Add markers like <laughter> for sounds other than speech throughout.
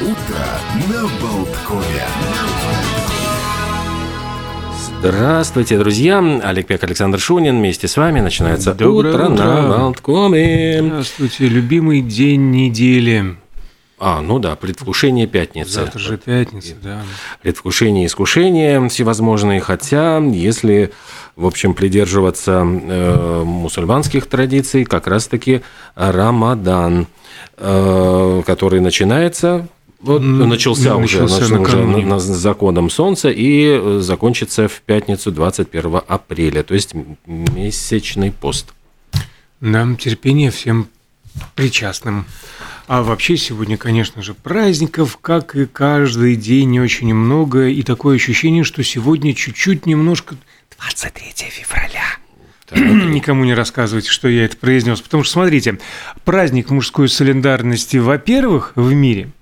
Утро на Болткове. Здравствуйте, друзья! Олег Пек, Александр Шунин. Вместе с вами начинается Доброе утро, утро. на Болткоме. Здравствуйте, любимый день недели. А, ну да, предвкушение пятницы. Завтра же пятница, да. Предвкушение и искушения всевозможные, хотя, если, в общем, придерживаться э, мусульманских традиций, как раз-таки Рамадан, э, который начинается вот М, начался, уже, начался нач- уже на- с законом Солнца и э, закончится в пятницу 21 апреля, то есть месячный пост. Нам терпение всем причастным. А вообще сегодня, конечно же, праздников, как и каждый день, очень много. И такое ощущение, что сегодня чуть-чуть немножко 23 февраля. Никому не рассказывайте, что я это произнес. Потому что, смотрите, праздник мужской солидарности, во-первых, в мире –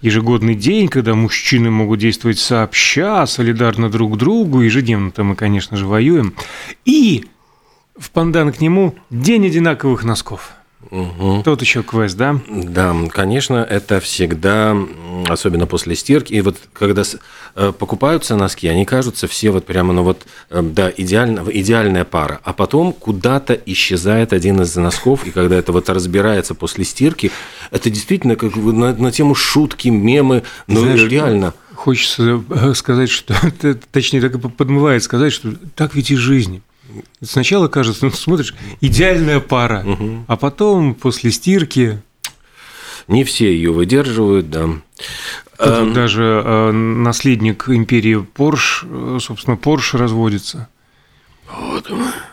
ежегодный день, когда мужчины могут действовать сообща, солидарно друг другу, ежедневно-то мы, конечно же, воюем. И в пандан к нему День одинаковых носков. Мгм. Тот еще квест, да? Да, конечно, это всегда, особенно после стирки, и вот когда э, покупаются носки, они кажутся все вот прямо, ну вот, э, да, идеально, идеальная пара, а потом куда-то исчезает один из носков, и когда это вот разбирается после стирки, это действительно как на, на тему шутки, мемы, ну Знаешь, реально. Хочется э, сказать, что, <laughs> точнее, так и подмывает сказать, что так ведь и жизнь. Сначала кажется, ну, смотришь, идеальная пара, а потом после стирки Не все ее выдерживают, да. Тут Эм, даже э, наследник империи Порш, э, собственно, Порш разводится.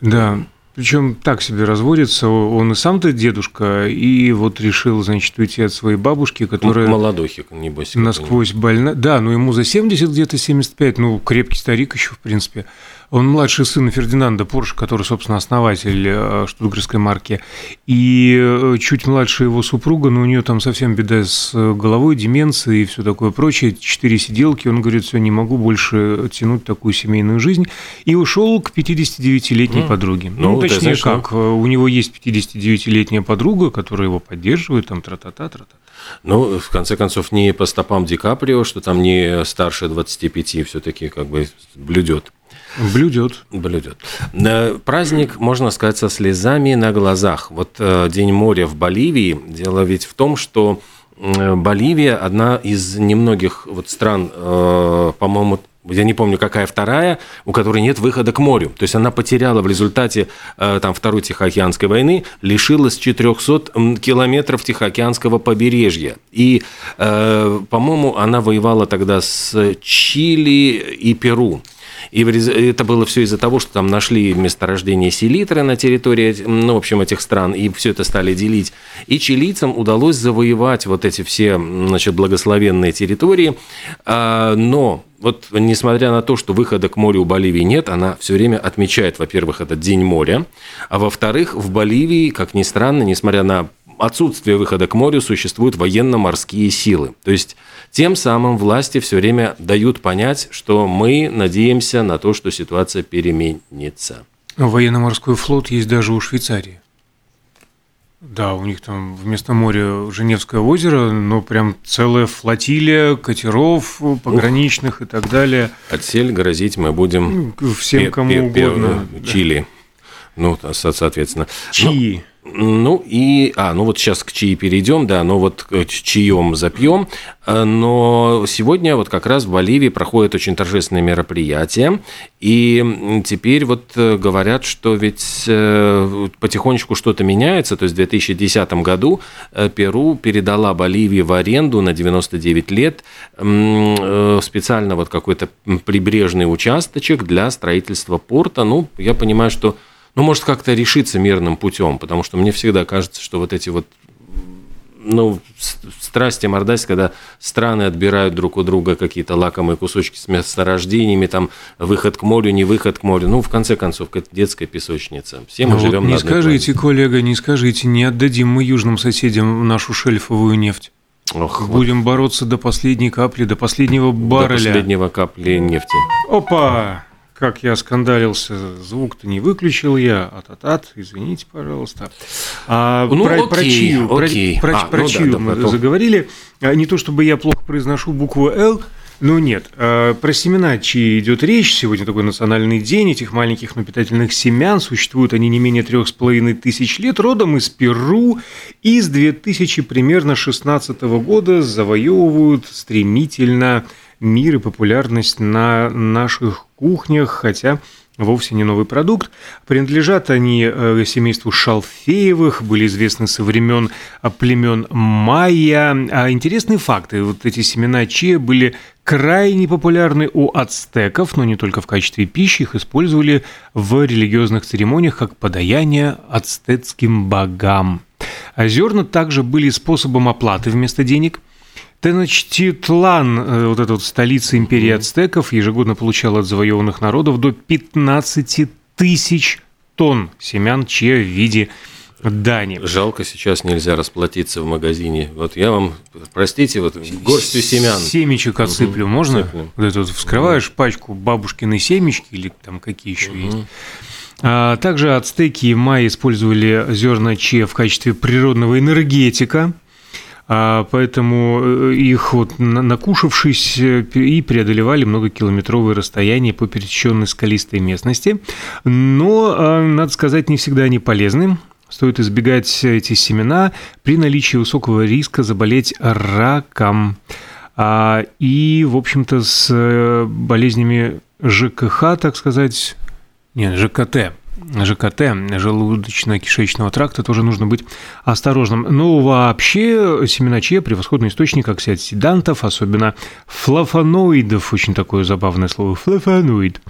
Да. Причем так себе разводится. Он и сам-то дедушка, и вот решил, значит, уйти от своей бабушки, которая Молодохи, небось. насквозь больна. Да, ну ему за 70, где-то 75, ну, крепкий старик еще, в принципе. Он младший сын Фердинанда Порш, который, собственно, основатель э, штутгарской марки. И э, чуть младше его супруга, но у нее там совсем беда с э, головой, деменцией и все такое прочее. Четыре сиделки. Он говорит, все, не могу больше тянуть такую семейную жизнь. И ушел к 59-летней М. подруге. Ну, Ну, точнее, знаешь, ну- как, э, у него есть 59-летняя подруга, которая его поддерживает, там, тра-та-та, тра-та. Ну, в конце концов, не по стопам Ди Каприо, что там не старше 25 все-таки как бы блюдет. Блюдет. Блюдет. Э, Праздник, можно сказать, со слезами на глазах. Вот э, День моря в Боливии. Дело ведь в том, что э, Боливия одна из немногих вот стран, по-моему, я не помню, какая вторая, у которой нет выхода к морю. То есть она потеряла в результате там, Второй Тихоокеанской войны, лишилась 400 м, километров Тихоокеанского побережья. И, по-моему, она воевала тогда с Чили и Перу. И это было все из-за того, что там нашли месторождение селитры на территории, ну, в общем, этих стран, и все это стали делить. И чилийцам удалось завоевать вот эти все, значит, благословенные территории. А, Но вот несмотря на то, что выхода к морю у Боливии нет, она все время отмечает, во-первых, этот День моря, а во-вторых, в Боливии, как ни странно, несмотря на отсутствие выхода к морю, существуют военно-морские силы. То есть тем самым власти все время дают понять, что мы надеемся на то, что ситуация переменится. Военно-морской флот есть даже у Швейцарии. Да, у них там вместо моря Женевское озеро, но прям целая флотилия катеров пограничных и так далее. Отсель грозить мы будем Всем, кому угодно. Чили. Ну, со- соответственно. Чьи? Ну и, а, ну вот сейчас к чаи перейдем, да, но вот чаем запьем. А, Но сегодня вот как раз в Боливии проходит очень торжественное мероприятие, и теперь вот э, говорят, что ведь э, потихонечку что-то меняется, то есть в 2010 году э, Перу передала Боливии в аренду на 99 лет э, специально вот какой-то прибрежный участочек для строительства порта. Ну, я понимаю, что ну, может, как-то решиться мирным путем, потому что мне всегда кажется, что вот эти вот ну, страсти мордась, когда страны отбирают друг у друга какие-то лакомые кусочки с месторождениями, там, выход к морю, не выход к морю. Ну, в конце концов, это детская песочница. Все мы Ну вот живем не на одной скажите, коллега, не скажите, не отдадим мы южным соседям нашу шельфовую нефть. планете. Ох, вот Будем бороться до последней капли, до последнего до барреля. последнего капли нефти. Опа! Как я скандалился, звук-то не выключил я, а-та-тат, извините, пожалуйста. А Ну, про, окей, про- окей. про, А, про ну да, чию да, мы потом. заговорили. А, Не то чтобы я плохо произношу букву «Л», но нет. А, Про семена чьи идет речь. Сегодня такой национальный день этих маленьких, но питательных семян. Существуют они не менее трех с половиной тысяч лет, родом из Перу. И с 2000 примерно 16 года завоевывают стремительно мир и популярность на наших кухнях, хотя вовсе не новый продукт. Принадлежат они э, семейству Шалфеевых, были известны со времен а, племен майя. А интересные факты. Вот эти семена чиа были крайне популярны у ацтеков, но не только в качестве пищи. Их использовали в религиозных церемониях как подаяние ацтецким богам. А зерна также были способом оплаты вместо денег – Теночтитлан, э, вот эта вот столица империи ацтеков, ежегодно получала от завоеванных народов до 15 тысяч тонн семян чья в виде дани. Жалко, сейчас нельзя расплатиться в магазине. Вот я вам, простите, вот горстью семян. Семечек отсыплю, можно? Отсыплю. Вот это вот вскрываешь пачку бабушкиной семечки или там какие еще есть. А также ацтеки и майя использовали зерна чиа в качестве природного энергетика. А, Поэтому э, их вот на- накушавшись э, и преодолевали многокилометровые расстояния по пересеченной скалистой местности. Но, а, надо сказать, не всегда они полезны. Стоит избегать эти семена при наличии высокого риска заболеть раком. А, И, в общем-то, с э, болезнями ЖКХ, так сказать, нет, ЖКТ. ЖКТ, желудочно-кишечного тракта, тоже нужно быть осторожным. Но вообще семена чиа – превосходный источник оксидантов, особенно флавоноидов, очень такое забавное слово, флавоноид.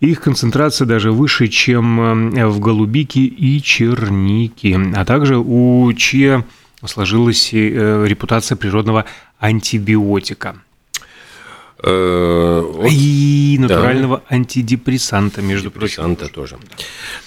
Их концентрация даже выше, чем э, в голубике и чернике. А также у чиа сложилась э, репутация природного антибиотика Э, и натурального антидепрессанта, между прочим. Антидепрессанта тоже.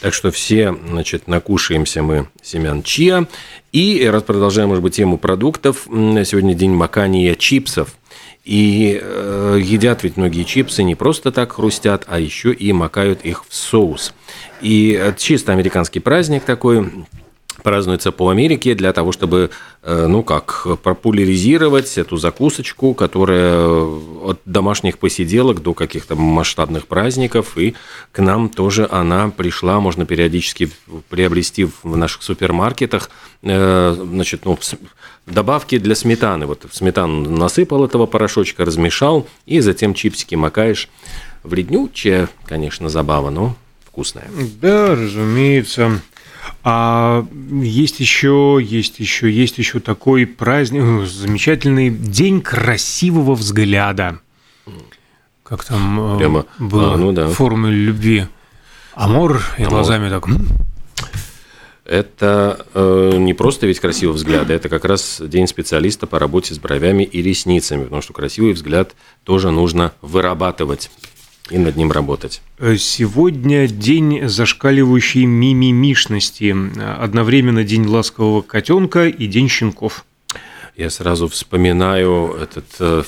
Так что все, значит, накушаемся мы семян чиа. И раз продолжаем, может быть, тему продуктов, сегодня день макания чипсов. И э, едят ведь многие чипсы не просто так хрустят, а еще и макают их в соус. И это чисто американский праздник такой, празднуется по Америке для того, чтобы, э, ну как, популяризировать эту закусочку, которая от домашних посиделок до каких-то масштабных праздников, и к нам тоже она пришла, можно периодически приобрести в наших супермаркетах, э, значит, ну, добавки для сметаны. Вот в сметану насыпал этого порошочка, размешал, и затем чипсики макаешь. Вреднючая, конечно, забава, но вкусная. Да, разумеется. А есть еще, есть еще, есть еще такой праздник, замечательный день красивого взгляда. Как там э, Прямо, было а, ну да. в формуле любви. Амор и Амор. глазами так. Это э, не просто ведь красивый взгляд, это как раз день специалиста по работе с бровями и ресницами, потому что красивый взгляд тоже нужно вырабатывать и над ним работать. Э, Сегодня день зашкаливающей мимимишности. Одновременно день ласкового котенка и день щенков. Я сразу вспоминаю этот э,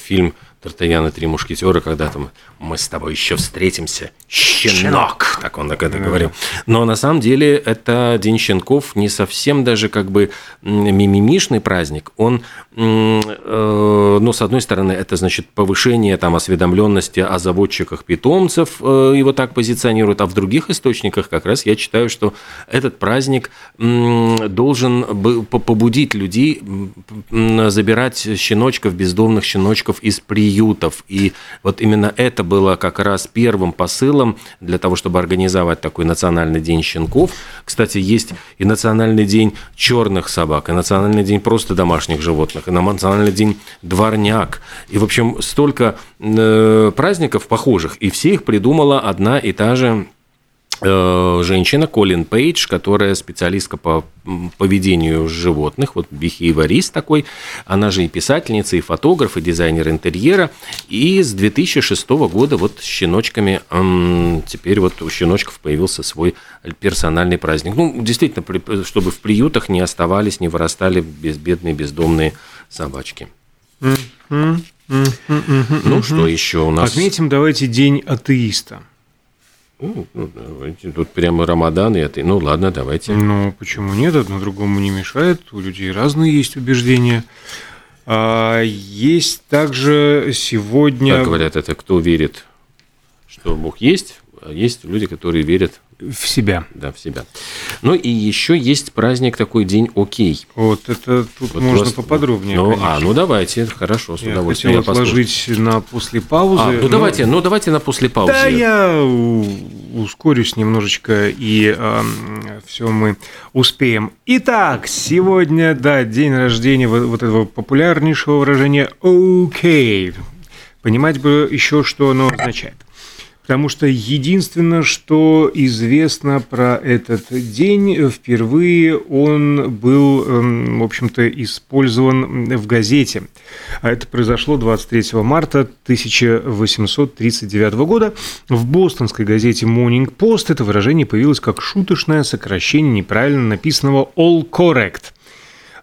фильм Тартаяна Три мушкетера, когда там мы с тобой еще встретимся, щенок, так он так это говорил. Но на самом деле это День щенков не совсем даже как бы мимимишный праздник. Он, э, ну, с одной стороны, это значит повышение там осведомленности о заводчиках питомцев, э, его так позиционируют, а в других источниках как раз я читаю, что этот праздник м, должен побудить людей забирать щеночков, бездомных щеночков из приютов. И вот именно это было как раз первым посылом для того, чтобы организовать такой национальный день щенков. Кстати, есть и национальный день черных собак, и национальный день просто домашних животных, и национальный день дворняк. И, в общем, столько э, праздников похожих, и все их придумала одна и та же женщина Колин Пейдж, которая специалистка по поведению животных, вот бихейворист такой, она же и писательница, и фотограф, и дизайнер интерьера, и с 2006 года вот с щеночками, теперь вот у щеночков появился свой персональный праздник. Ну, действительно, чтобы в приютах не оставались, не вырастали безбедные бездомные собачки. Ну, что еще у нас? Отметим давайте день атеиста. Ну, ну, давайте. Тут прямо Рамадан и это. Ну, ладно, давайте. Ну, почему нет? Одно другому не мешает. У людей разные есть убеждения. А, есть также сегодня... Как говорят, это кто верит, что Бог есть, а есть люди, которые верят в себя. Да, в себя. Ну и еще есть праздник такой день Окей. Вот это тут вот можно вас... поподробнее. Ну, а, ну давайте, хорошо, с я удовольствием. Хотел я отложить на после паузы. А, ну но... давайте, ну давайте на после паузы. Да, я ускорюсь немножечко и э, все мы успеем. Итак, сегодня, да, день рождения вот, вот этого популярнейшего выражения «окей». Понимать бы еще, что оно означает. Потому что единственное, что известно про этот день, впервые он был, эм, в общем-то, использован в газете. А это произошло 23 марта 1839 года. В бостонской газете Morning Post это выражение появилось как шуточное сокращение неправильно написанного «all correct».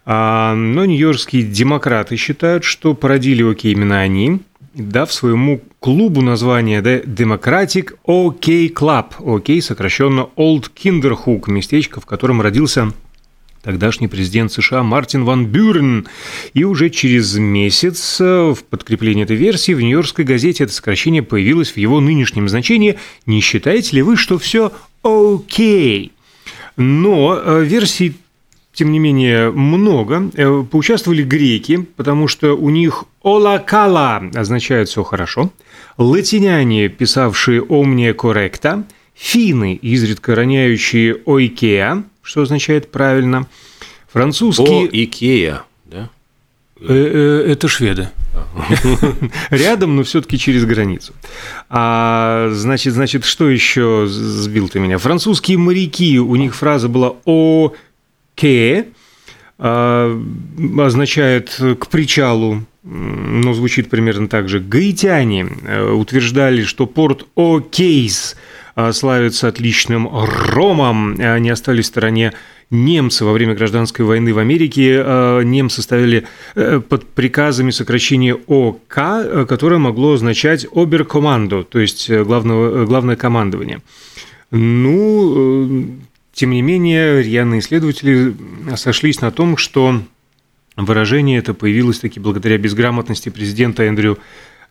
А, но нью-йоркские демократы считают, что породили окей именно они – дав своему клубу название The Democratic OK Club, OK сокращенно Old Kinderhook, местечко, в котором родился тогдашний президент США Мартин Ван Бюрен. И уже через месяц э, в подкреплении этой версии в Нью-Йоркской газете это сокращение появилось в его нынешнем значении. Не считаете ли вы, что все окей? Но э, версий тем не менее, много. Э, поучаствовали греки, потому что у них «олакала» означает «все хорошо», латиняне, писавшие «омния корректа», финны, изредка роняющие «ойкеа», что означает «правильно», французские... «О, Икея», да? Э, э, это шведы. <laughs> Рядом, но все-таки через границу. А, значит, значит, что еще сбил ты меня? Французские моряки, у них фраза была «о ке означает к причалу, но звучит примерно так же. Гаитяне э, утверждали, что порт О'Кейс а, славится отличным ромом. Они остались в стороне немцы во время гражданской войны в Америке. А, немцы ставили э, под приказами сокращение ОК, э, которое могло означать оберкомандо, то есть главного, главное командование. Ну, тем не менее, рьяные исследователи сошлись на том, что выражение это появилось таки благодаря безграмотности президента Эндрю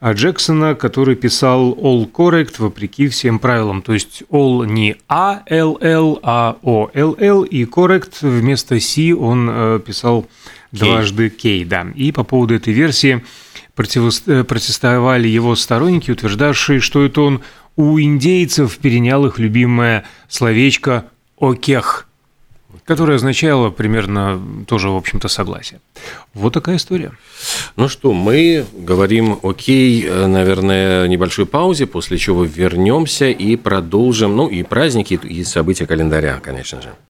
Джексона, который писал all correct вопреки всем правилам. То есть all не A, L, L, а O, L, L, и correct вместо C он э, писал дважды K, да. И по поводу этой версии э, протестовали его сторонники, утверждавшие, что это он у индейцев перенял их любимое словечко окех, которое означало примерно тоже, в общем-то, согласие. Вот такая история. Ну что, мы говорим окей, наверное, небольшой паузе, после чего вернемся и продолжим, ну и праздники, и события календаря, конечно же.